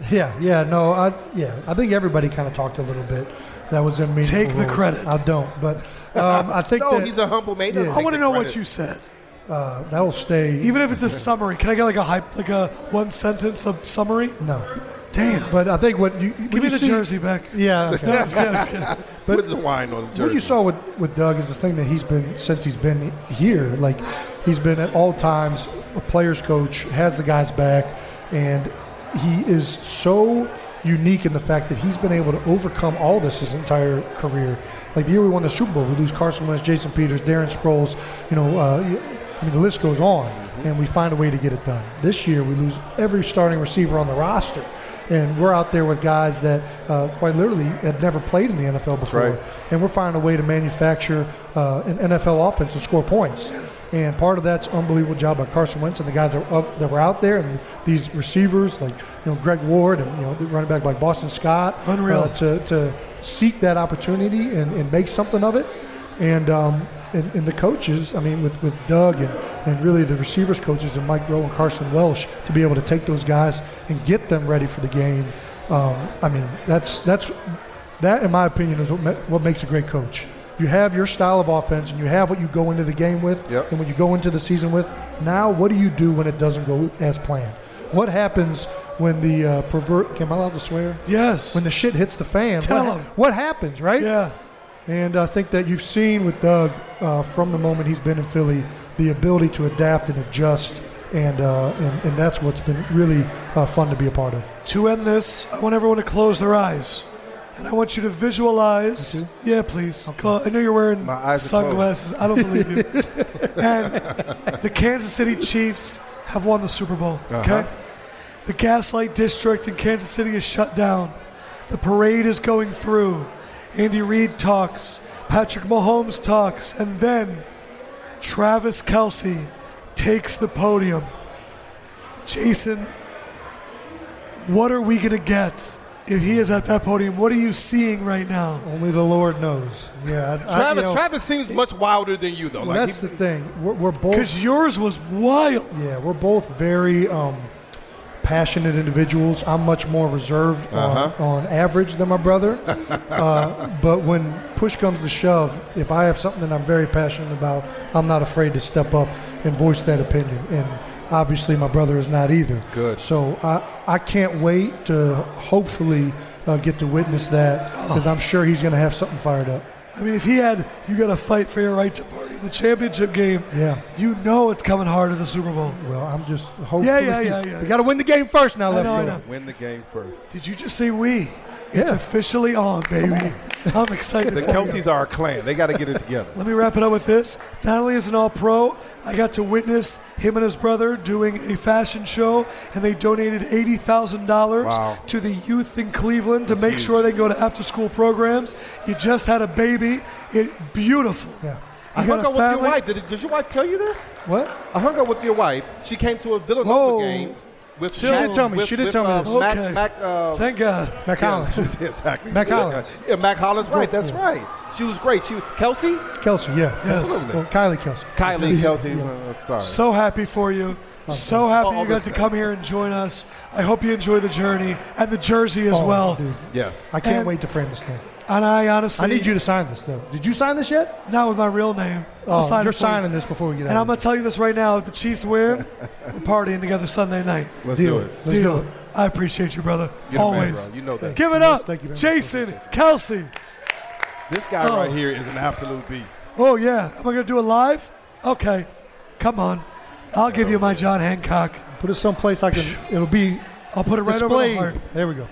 Yeah, yeah, no, I yeah, I think everybody kind of talked a little bit. That was in meaningful Take the roles. credit. I don't, but um, I think No, that he's a humble man. Yeah. I want to the know what you said, uh, that'll stay. even if it's a summary. Can I get like a hype, like a one sentence of summary? no, Damn. but I think what you Give me the jersey back. Yeah, okay. No, I'm just kidding, I'm just kidding. Put the wine on the jersey. What you saw with, with Doug is this thing that he's been since he's been here. Like he's been at all times a player's coach, has the guys back, and he is so unique in the fact that he's been able to overcome all this his entire career. Like the year we won the Super Bowl, we lose Carson Wentz, Jason Peters, Darren Sproles. You know, uh, I mean the list goes on, and we find a way to get it done. This year we lose every starting receiver on the roster. And we're out there with guys that uh, quite literally had never played in the NFL before right. and we're finding a way to manufacture uh, an NFL offense to score points. And part of that's unbelievable job by Carson Wentz and the guys that were, up, that were out there, and these receivers like you know Greg Ward and you know the running back like Boston Scott, Unreal. uh, to, to seek that opportunity and, and make something of it. And, um, and and the coaches, I mean, with, with Doug and, and really the receivers coaches and Mike Groh and Carson Walch to be able to take those guys and get them ready for the game. Um, I mean, that's that's that, in my opinion, is what, ma- what makes a great coach. You have your style of offense, and you have what you go into the game with, Yep. and what you go into the season with. Now, what do you do when it doesn't go as planned? What happens when the uh, pervert? Am I allowed to swear? Yes. When the shit hits the fan, Tell what, 'em. what happens, right? yeah. And I think that you've seen with Doug uh, from the moment he's been in Philly the ability to adapt and adjust, and uh, and, and that's what's been really uh, fun to be a part of. To end this, I want everyone to close their eyes. And I want you to visualize. Me? Yeah, please. Clo- I know you're wearing My eyes sunglasses. I don't believe you. and the Kansas City Chiefs have won the Super Bowl. Okay? Uh-huh. The Gaslight District in Kansas City is shut down. The parade is going through. Andy Reid talks. Patrick Mahomes talks. And then Travis Kelce takes the podium. Jason, what are we going to get if he is at that podium? What are you seeing right now? Only the Lord knows. Yeah, I- I- you Travis, know, Travis seems much wilder than you, though. Like, that's he- the thing. We're, we're both Because yours was wild. Yeah, we're both very um, passionate individuals. I'm much more reserved Uh-huh. on, on average than my brother. uh, but when push comes to shove, if I have something that I'm very passionate about, I'm not afraid to step up and voice that opinion. And obviously, my brother is not either. Good. So I, I can't wait to hopefully uh, get to witness that because I'm sure he's going to have something fired up. I mean, if he had, you got to fight for your right to party in the championship game. Yeah. You know it's coming hard to the Super Bowl. Well, I'm just hopefully. Yeah, yeah, yeah, yeah, We got to win the game first now, I left know, know. win the game first. Did you just say we? It's Yeah. officially on, baby. I'm excited. The for you. Are a clan. They got to get it together. Let me wrap it up with this. Not only is an all pro, I got to witness him and his brother doing a fashion show, and they donated $80,000 Wow. to the youth in Cleveland to make sure they go to after school programs. You just had a baby. It Beautiful. Yeah. I hung out with your wife. Did, did your wife tell you this? What? I hung out with your wife. She came to a Villanova Whoa. game with She didn't tell me. with- She did with, tell me uh, this. Mac, Okay. Mac, uh, Thank God. Mac Hollins. yes, exactly. Mac Hollins. Yeah, Mac Hollins, right. That's Yeah. right. She was great. She Kelce? Kelce, yeah. Yes. Absolutely. Well, Kylie Kelce. Kylie Kelce. Yeah. uh, sorry. So happy for you. So happy Oh, you got to come here and join us. I hope you enjoy the journey and the jersey as Oh, well. dude. yes. I can't And- wait to frame this thing. And I honestly, I need you to sign this, though. Did you sign this yet? not with my real name. I'll Oh, sign you're it you. signing this before we get out. And I'm going to tell you this right now: if the Chiefs win, we're partying together Sunday night. Let's Deal. do it. Let's Deal. do it. I appreciate you, brother. You're the man, Always. bro. You know that. Give it up, thank you. Jason Kelce. This guy Oh. right here is an absolute beast. Oh yeah, am I going to do it live? Okay, come on. I'll give you my John Hancock. Put it someplace I can. It'll be I'll put it right over the heart. There we go.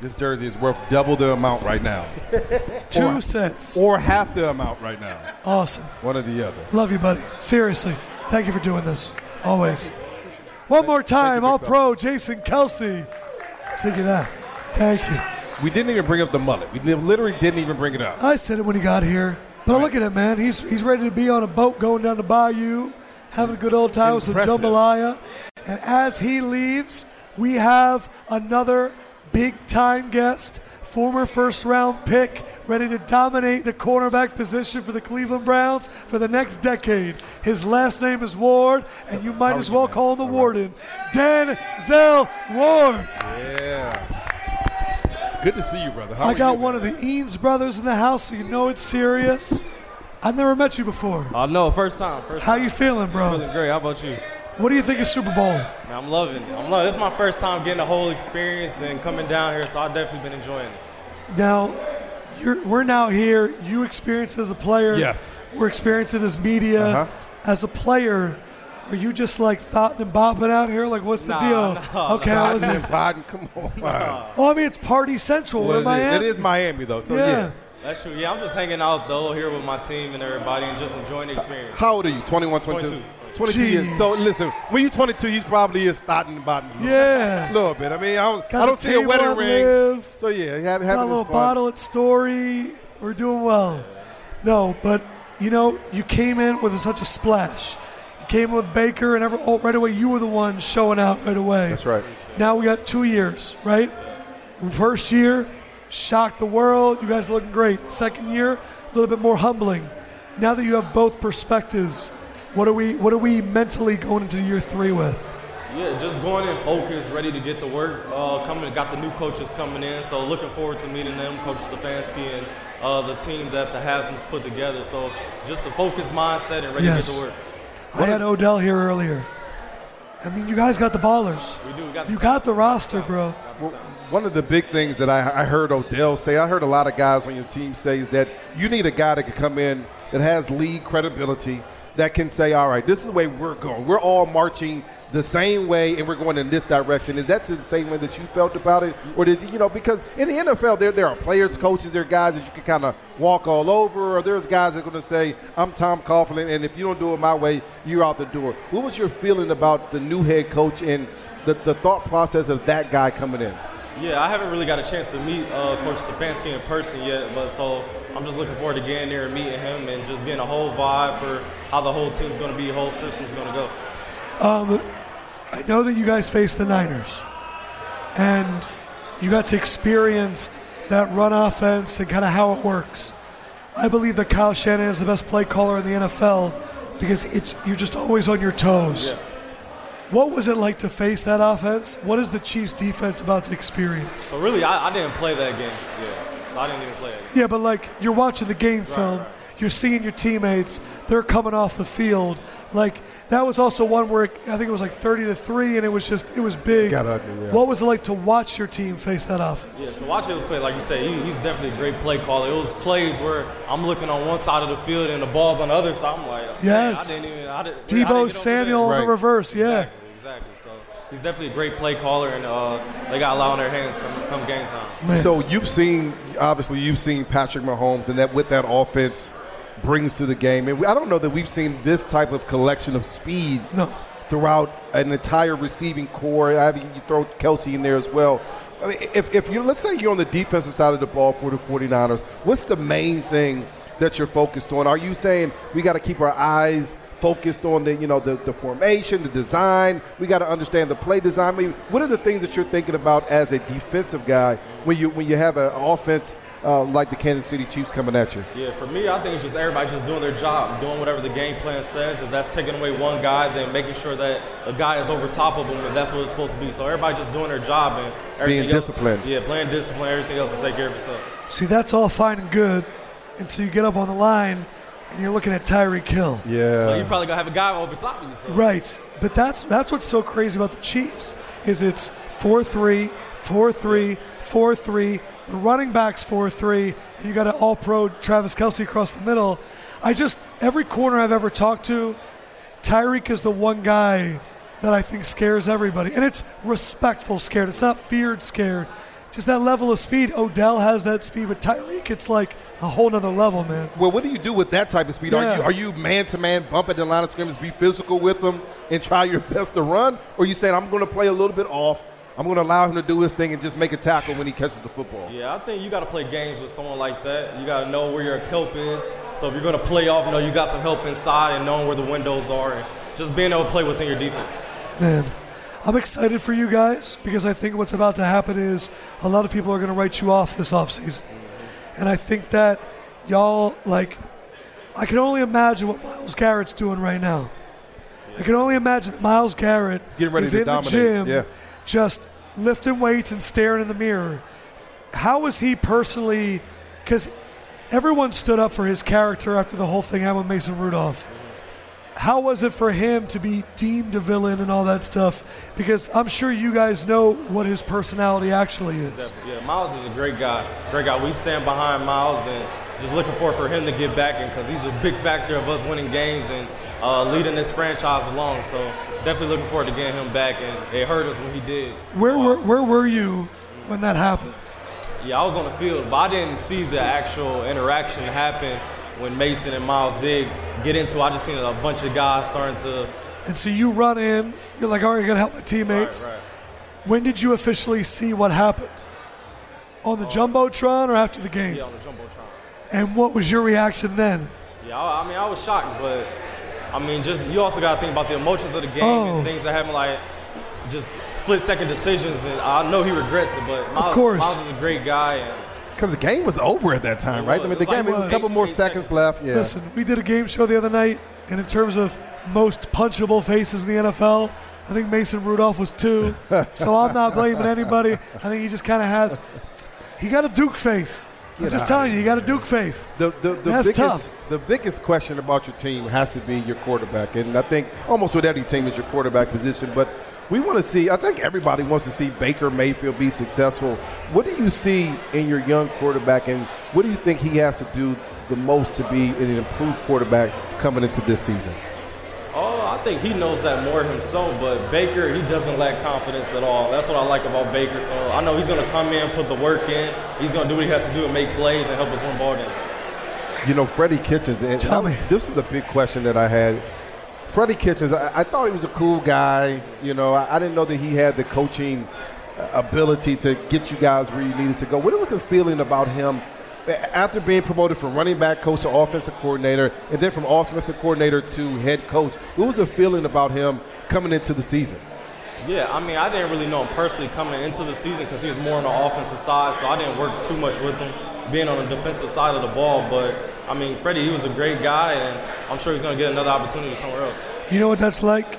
This jersey is worth double the amount right now, Two Or- cents. or half the amount right now. Awesome. One or the other. Love you, buddy. Seriously. Thank you for doing this. Always. One more time, all pro Jason Kelce. Take you that. Thank you. We didn't even bring up the mullet. We literally didn't even bring it up. I said it when he got here. But look at him, man. He's he's ready to be on a boat going down the bayou, having a good old time with some Impressive. jambalaya. And as he leaves, we have another big time guest, former first round pick, ready to dominate the cornerback position for the Cleveland Browns for the next decade. His last name is Ward, and you might as well call him the Warden. Denzel Ward. Yeah. Good to see you, brother. How I got you, one man? of the Eanes brothers in the house, so you know it's serious. I've never met you before. Uh, no, first time. First How time. you feeling, bro? Feeling great. How about you? What do you think of Super Bowl? Man, I'm loving it. I'm loving. This is my first time getting the whole experience and coming down here, so I've definitely been enjoying it. Now, you're, we're now here. You experience as a player. Yes. We're experiencing it as media. Uh-huh. As a player, are you just like thoughting and bopping out here? Like, what's the Nah, deal? nah, okay, I was. Biden and Biden, come on. Oh, I mean, it's party central. Well, We're in it, is, Miami. it is Miami, though. So, yeah. yeah. That's true. Yeah, I'm just hanging out though here with my team and everybody and just enjoying the experience. How old are you? 21, 22? 22. 22 years. So, listen, when you're 22, you probably is starting about a Yeah. little bit. I mean, I don't, I don't see a wedding ring. Liv. So, yeah, have, Got a little fun. bottle at Story. We're doing well. No, but you know, you came in with such a splash. You came in with Baker, and every, oh, right away you were the one showing out right away. That's right. Now we got two years, right? First year, shocked the world. You guys are looking great. Second year, a little bit more humbling. Now that you have both perspectives, what are we? What are we mentally going into year three with? Yeah, just going in focused, ready to get to work. Uh, coming, got the new coaches coming in, so looking forward to meeting them, Coach Stefanski and uh, the team that the Haslam's put together. So just a focused mindset and ready Yes. to get to work. I had Odell here earlier. I mean, you guys got the ballers. We do. We got the You talent. got the roster, bro. Well, one of the big things that I, I heard Odell say, I heard a lot of guys on your team say, is that you need a guy that can come in that has league credibility, that can say, all right, this is the way we're going. We're all marching the same way and we're going in this direction. Is that the same way that you felt about it? Or did you know, because in the NFL, there, there are players, coaches, there are guys that you can kind of walk all over, or there's guys that are going to say, I'm Tom Coughlin, and if you don't do it my way, you're out the door. What was your feeling about the new head coach and the, the thought process of that guy coming in? Yeah, I haven't really got a chance to meet uh, Coach Stefanski in person yet, but so I'm just looking forward to getting there and meeting him and just getting a whole vibe for how the whole team's going to be, the whole system's going to go. Um, I know that you guys faced the Niners, and you got to experience that run offense and kind of how it works. I believe that Kyle Shanahan is the best play caller in the NFL because it's you're just always on your toes. What was it like to face that offense? What is the Chiefs' defense about to experience? So really, I, I didn't play that game. Yeah, so I didn't even play it. Yeah, but like you're watching the game film, you're seeing your teammates, they're coming off the field. Like that was also one where it, I think it was like 30 to three, and it was just it was big. Got ugly, yeah. What was it like to watch your team face that offense? Yeah, so watch it was play, like you said, he, he's definitely a great play caller. It was plays where I'm looking on one side of the field and the ball's on the other side. I'm like, man, Yes. I didn't even. I didn't, I didn't Deebo Samuel there. on the reverse, yeah. Exactly, exactly. So he's definitely a great play caller, and uh, they got a lot on their hands come, come game time. Man. So you've seen, obviously, you've seen Patrick Mahomes, and that with that offense brings to the game. And we, I don't know that we've seen this type of collection of speed No. throughout an entire receiving core. I mean, you throw Kelce in there as well. I mean, if, if you let's say you're on the defensive side of the ball for the 49ers, what's the main thing that you're focused on? Are you saying we got to keep our eyes focused on the you know the, the formation, the design? We got to understand the play design. I mean, what are the things that you're thinking about as a defensive guy when you when you have an offense uh, like the Kansas City Chiefs coming at you? Yeah, for me, I think it's just everybody just doing their job, doing whatever the game plan says. If that's taking away one guy, then making sure that a guy is over top of him if that's what it's supposed to be. So everybody just doing their job and everything Being else- disciplined. Yeah, playing discipline, everything else will take care of itself. See, that's all fine and good until you get up on the line and you're looking at Tyreek Hill. But Yeah. you're probably gonna have a guy over top of you. So. Right. But that's that's what's so crazy about the Chiefs is it's 4-3, 4-3, 4-3, the running backs 4-3, and you got an all-pro Travis Kelce across the middle. I just every corner I've ever talked to, Tyreek is the one guy that I think scares everybody. And it's respectful scared. It's not feared scared. Just that level of speed. Odell has that speed, but Tyreek, it's like a whole nother level, man. Well, what do you do with that type of speed? Are you are you man to man, bump at the line of scrimmage, be physical with them, and try your best to run, or you saying I'm going to play a little bit off, I'm going to allow him to do his thing and just make a tackle when he catches the football? Yeah, I think you got to play games with someone like that. You got to know where your help is. So if you're going to play off, you know you got some help inside and knowing where the windows are and just being able to play within your defense. Man, I'm excited for you guys because I think what's about to happen is a lot of people are going to write you off this offseason. And I think that y'all, like, I can only imagine what Myles Garrett's doing right now. I can only imagine Myles Garrett getting ready is to in dominate, the gym yeah. just lifting weights and staring in the mirror. How was he personally? Because everyone stood up for his character after the whole thing happened with Mason Rudolph. How was it for him to be deemed a villain and all that stuff? Because I'm sure you guys know what his personality actually is. Yeah, Myles is a great guy. Great guy. We stand behind Myles and just looking forward for him to get back in because he's a big factor of us winning games and uh, leading this franchise along. So definitely looking forward to getting him back. And it hurt us when he did. Where were where were you when that happened? Yeah, I was on the field, but I didn't see the actual interaction happen when Mason and Myles did get into. I just seen a bunch of guys starting to. And so you run in. You're like, all right, I gotta help my teammates. Right, right. When did you officially see what happened? On the um, jumbotron or after the game? Yeah, on the jumbotron. And what was your reaction then? Yeah, I, I mean, I was shocked, but I mean, just you also got to think about the emotions of the game Oh. and things that happen, like just split second decisions. And I know he regrets it, but Myles, course. Myles is a great guy. And Because the game was over at that time, right? I mean, the game had a couple more seconds left. Yeah. Listen, we did a game show the other night, and in terms of most punchable faces in the NFL, I think Mason Rudolph was two. so I'm not blaming anybody. I think he just kind of has. He got a Duke face. I'm just telling you, you got a Duke face. The, the, the That's biggest tough. the biggest question about your team has to be your quarterback, and I think almost with every team is your quarterback position. But we want to see. I think everybody wants to see Baker Mayfield be successful. What do you see in your young quarterback, and what do you think he has to do the most to be an improved quarterback coming into this season? oh, I think he knows that more himself. But Baker, he doesn't lack confidence at all. That's what I like about Baker. So I know he's going to come in, put the work in. He's going to do what he has to do and make plays and help us win ball games. You know, Freddie Kitchens. And Tell me. This is a big question that I had. Freddie Kitchens, I, I thought he was a cool guy. You know, I, I didn't know that he had the coaching uh, ability to get you guys where you needed to go. What was the feeling about him after being promoted from running back coach to offensive coordinator, and then from offensive coordinator to head coach? What was the feeling about him coming into the season? Yeah, I mean, I didn't really know him personally coming into the season because he was more on the offensive side, so I didn't work too much with him being on the defensive side of the ball. But I mean, Freddie, he was a great guy, and I'm sure he's going to get another opportunity somewhere else. You know what that's like?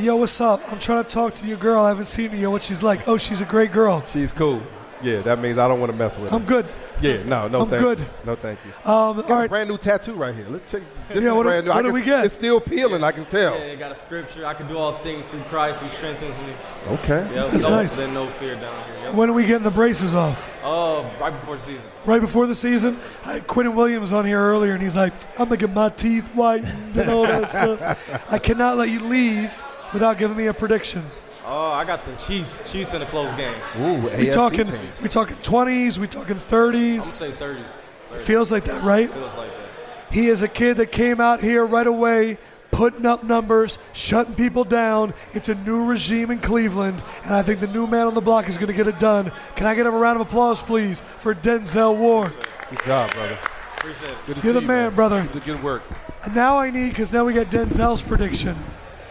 Yo, what's up? I'm trying to talk to your girl. I haven't seen her yet. What she's like? Oh, she's a great girl. She's cool. Yeah, that means I don't want to mess with her. I'm good. Yeah, no, no, I'm thank good. you. No, thank you. Um, all Got a right. brand new tattoo right here. Let's check. This Yeah, is what brand new. I what do we get? It's still peeling. I can tell. Yeah, got a scripture. I can do all things through Christ who strengthens me. Okay. Yeah, That's no, nice. Then no fear down here. Yep. When are we getting the braces off? Oh, right before the season. right before the season. I had Quentin Williams on here earlier, and he's like, "I'm gonna get my teeth whitened and all that stuff." I cannot let you leave without giving me a prediction. Oh, I got the Chiefs. Chiefs in a close game. Ooh, We AFC talking, teams. we talking 20s, we talking I'm 30s. say 30s. 30s. Feels like that, right? Feels like that. He is a kid that came out here right away, putting up numbers, shutting people down. It's a new regime in Cleveland, and I think the new man on the block is going to get it done. Can I get a round of applause, please, for Denzel Ward? Good job, brother. Appreciate it. Good to You're see the you, man, brother. Good, good work. And now I need, because now we got Denzel's prediction.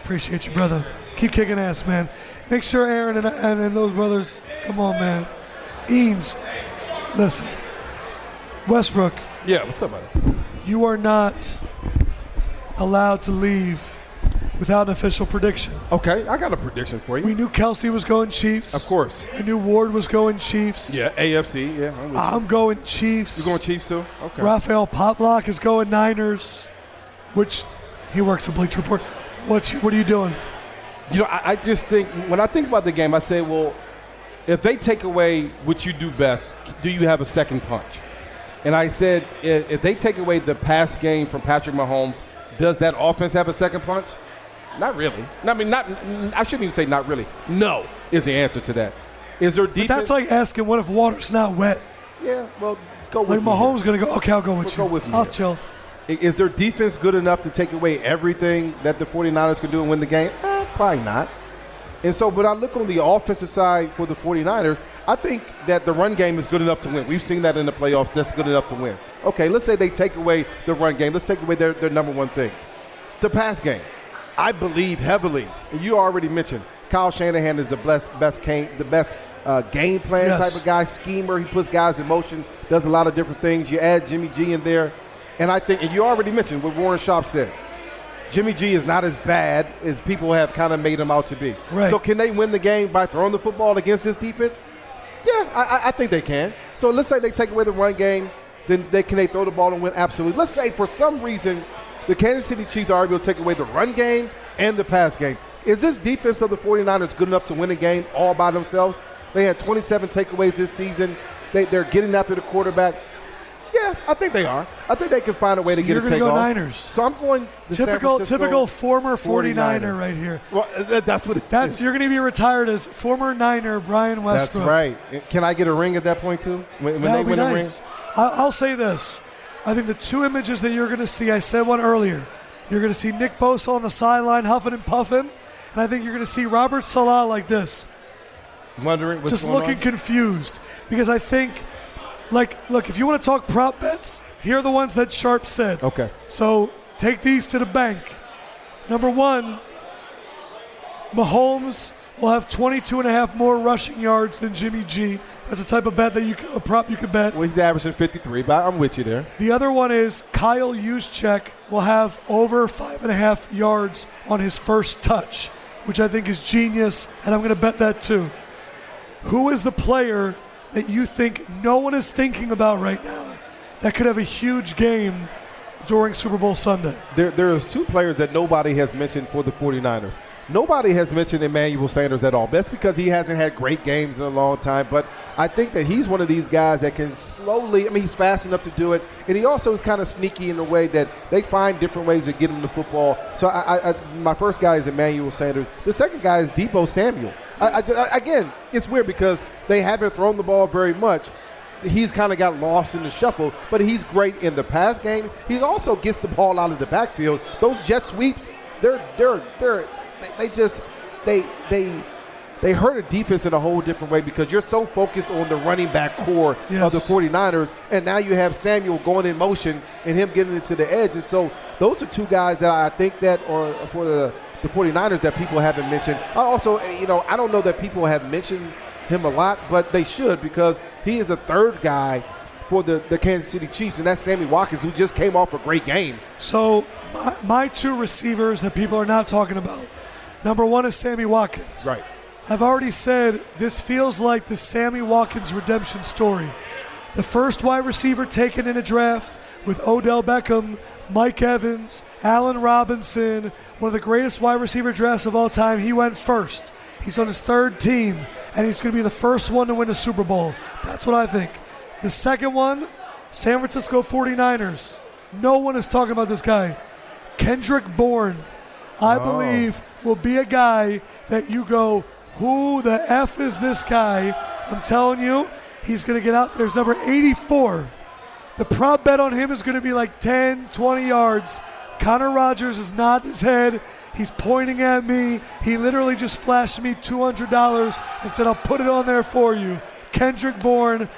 Appreciate you, brother. Keep kicking ass, man. Make sure Aaron and, and, and those brothers, come on, man. Eanes, listen. Westbrook, Yeah, what's up, buddy? you are not allowed to leave without an official prediction. Okay, I got a prediction for you. We knew Kelce was going Chiefs. of course. I knew Ward was going Chiefs. Yeah, AFC. Yeah, I'm. I'm going Chiefs. You're going Chiefs too? Okay. Raphael Poplock is going Niners, which he works the Bleacher Report. What's, what are you doing? You know, I, I just think when I think about the game, I say, well, if they take away what you do best, do you have a second punch? And I said, if, if they take away the pass game from Patrick Mahomes, does that offense have a second punch? Not really. I mean, not. I shouldn't even say not really. No is the answer to that. Is there defense? That's like asking, what if water's not wet? Yeah, well, go with Like me Mahomes going to go, okay, I'll go with We'll you. go with me I'll here. chill. Is their defense good enough to take away everything that the 49ers can do and win the game? Probably not. And so, but I look on the offensive side for the 49ers, I think that the run game is good enough to win. We've seen that in the playoffs. That's good enough to win. Okay, let's say they take away the run game. Let's take away their, their number one thing. The pass game. I believe heavily, and you already mentioned, Kyle Shanahan is the best, best game, the best uh, game plan Yes. type of guy, schemer. He puts guys in motion, does a lot of different things. You add Jimmy G in there, and I think, and you already mentioned what Warren Sharp said. Jimmy G is not as bad as people have kind of made him out to be. Right. So can they win the game by throwing the football against this defense? Yeah, I, I- think they can. So let's say they take away the run game, then they can they throw the ball and win? Absolutely. Let's say for some reason the Kansas City Chiefs are able to take away the run game and the pass game. Is this defense of the 49ers good enough to win a game all by themselves? They had 27 takeaways this season. They, they're getting after the quarterback. Yeah, I think they are. I think they can find a way So to get you're a gonna take go. Niners. So I'm going the Typical, typical former 49er 49ers. right here. Well, uh, that- that's what it That's is. you're going to be retired as former Niner Brian That's Westbrook. right. Can I get a ring at that point too? When, when they win nice. a ring? I- I'll say this. I think the two images that you're going to see, I said one earlier. You're going to see Nick Bosa on the sideline huffing and puffing, and I think you're going to see Robert Saleh like this, Wondering what's just looking on? confused. Because I think, like, look, if you want to talk prop bets, here are the ones that Sharp said. Okay. So take these to the bank. Number one, Mahomes will have 22 and a half more rushing yards than Jimmy G. That's a type of bet that you a prop you could bet. Well, he's averaging 53, but I'm with you there. The other one is Kyle Juszczyk will have over five and a half yards on his first touch, which I think is genius, and I'm going to bet that too. Who is the player that you think no one is thinking about right now that could have a huge game during Super Bowl Sunday? There, there are two players that nobody has mentioned for the 49ers. Nobody has mentioned Emmanuel Sanders at all. That's because he hasn't had great games in a long time. But I think that he's one of these guys that can slowly, I mean, he's fast enough to do it. And he also is kind of sneaky in the way that they find different ways to get him the football. So I, I, my first guy is Emmanuel Sanders. The second guy is Deebo Samuel. I, I- again, it's weird because they haven't thrown the ball very much. He's kind of got lost in the shuffle, but he's great in the pass game. He also gets the ball out of the backfield. Those jet sweeps, they're they're they're they, they just they they they hurt a defense in a whole different way because you're so focused on the running back core of the 49ers, and now you have Samuel going in motion and him getting into the edge. And so those are two guys that I think that are for the the 49ers that people haven't mentioned. I also, you know, I don't know that people have mentioned him a lot, but they should because he is a third guy for the, the Kansas City Chiefs, and that's Sammy Watkins, who just came off a great game. So my, my two receivers that people are not talking about. Number one is Sammy Watkins. Right. I've already said this feels like the Sammy Watkins redemption story. The first wide receiver taken in a draft with Odell Beckham, Mike Evans, Allen Robinson, one of the greatest wide receiver drafts of all time. He went first. He's on his third team, and he's going to be the first one to win a Super Bowl. That's what I think. The second one, San Francisco 49ers. No one is talking about this guy. Kendrick Bourne, I believe, will be a guy that you go, who the F is this guy? I'm telling you, he's going to get out. There's number 84. The prop bet on him is going to be like 10, 20 yards. Connor Rogers is nodding his head. He's pointing at me. He literally just flashed me $200 and said, I'll put it on there for you. Kendrick Bourne.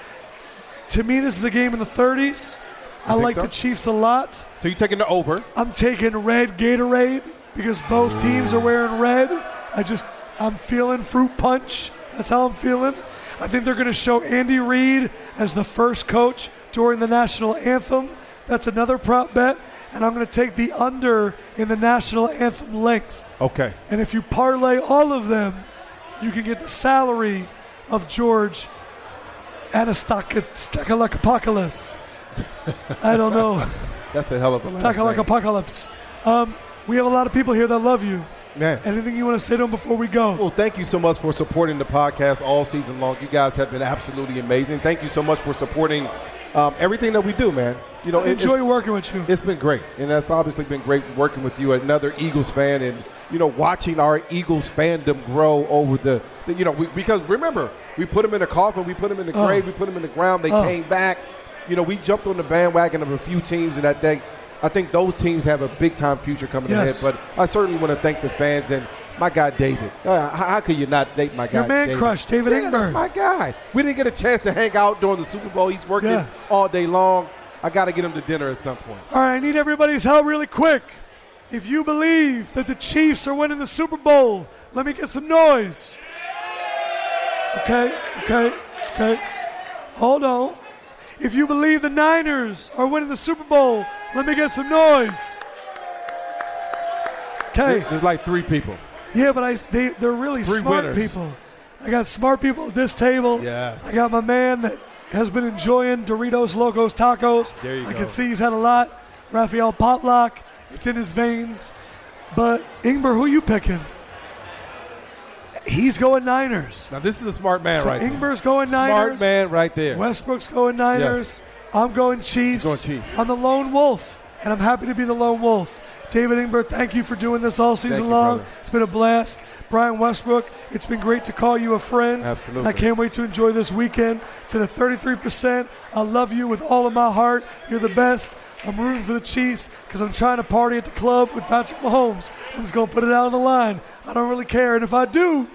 To me, this is a game in the 30s. I think like so? the Chiefs a lot. So you're taking the over. I'm taking red Gatorade because both teams are wearing red. I just I'm feeling fruit punch. That's how I'm feeling. I think they're going to show Andy Reid as the first coach during the national anthem. That's another prop bet, and I'm going to take the under in the national anthem length. Okay. And if you parlay all of them, you can get the salary of George Anastakalakapakalis. I don't know. That's a hell of a last name. Apocalypse. Um, we have a lot of people here that love you. Man. Anything you want to say to them before we go? Well, thank you so much for supporting the podcast all season long. You guys have been absolutely amazing. Thank you so much for supporting um, everything that we do, man. You know, I enjoy working with you. it's been great, and that's obviously been great working with you, another Eagles fan, and you know, watching our Eagles fandom grow over the, the you know, we, because remember, we put them in a coffin, we put them in the Oh. grave, we put them in the ground. They Oh. came back. You know, we jumped on the bandwagon of a few teams, and I think, I think those teams have a big time future coming Yes. ahead. But I certainly want to thank the fans and my guy David. Uh, how, how could you not date my guy? Your man David? crush, David yeah, Ingber. My guy. We didn't get a chance to hang out during the Super Bowl. He's working Yeah. all day long. I got to get him to dinner at some point. All right, I need everybody's help really quick. If you believe that the Chiefs are winning the Super Bowl, let me get some noise. Okay, okay, okay. Hold on. If you believe the Niners are winning the Super Bowl, let me get some noise. Okay. There's like three people. Yeah, but I, they, they're really Three smart winners. people. I got smart people at this table. Yes. I got my man that has been enjoying Doritos Locos Tacos. There you I go. can see he's had a lot. Raphael Potlock, it's in his veins. But Ingber, who you picking? He's going Niners. Now this is a smart man so right there. Ingber's going Niners. Smart man right there. Westbrook's going Niners. Yes. I'm going Chiefs. Going Chiefs. I'm the lone wolf, and I'm happy to be the lone wolf. David Ingber, thank you for doing this all season you, long. brother. It's been a blast. Brian Westbrook, it's been great to call you a friend. Absolutely. I can't wait to enjoy this weekend. To the 33%, I love you with all of my heart. You're the best. I'm rooting for the Chiefs because I'm trying to party at the club with Patrick Mahomes. I'm just going to put it out on the line. I don't really care. And if I do,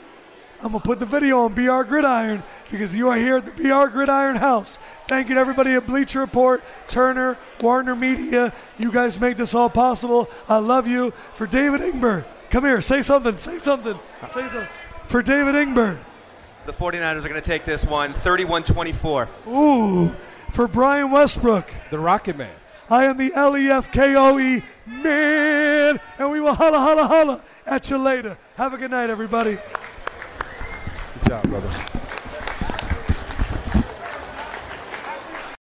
I'm going to put the video on BR Gridiron because you are here at the BR Gridiron House. Thank you to everybody at Bleacher Report, Turner, Warner Media. You guys make this all possible. I love you. For David Ingber, come here. Say something. Say something. Say something. For David Ingber. The 49ers are going to take this one 31 24. Ooh. For Brian Westbrook. The Rocket Man. I am the E L-E-F-K-O-E man, and we will holla, holla, holla at you later. Have a good night, everybody. Good job, brother.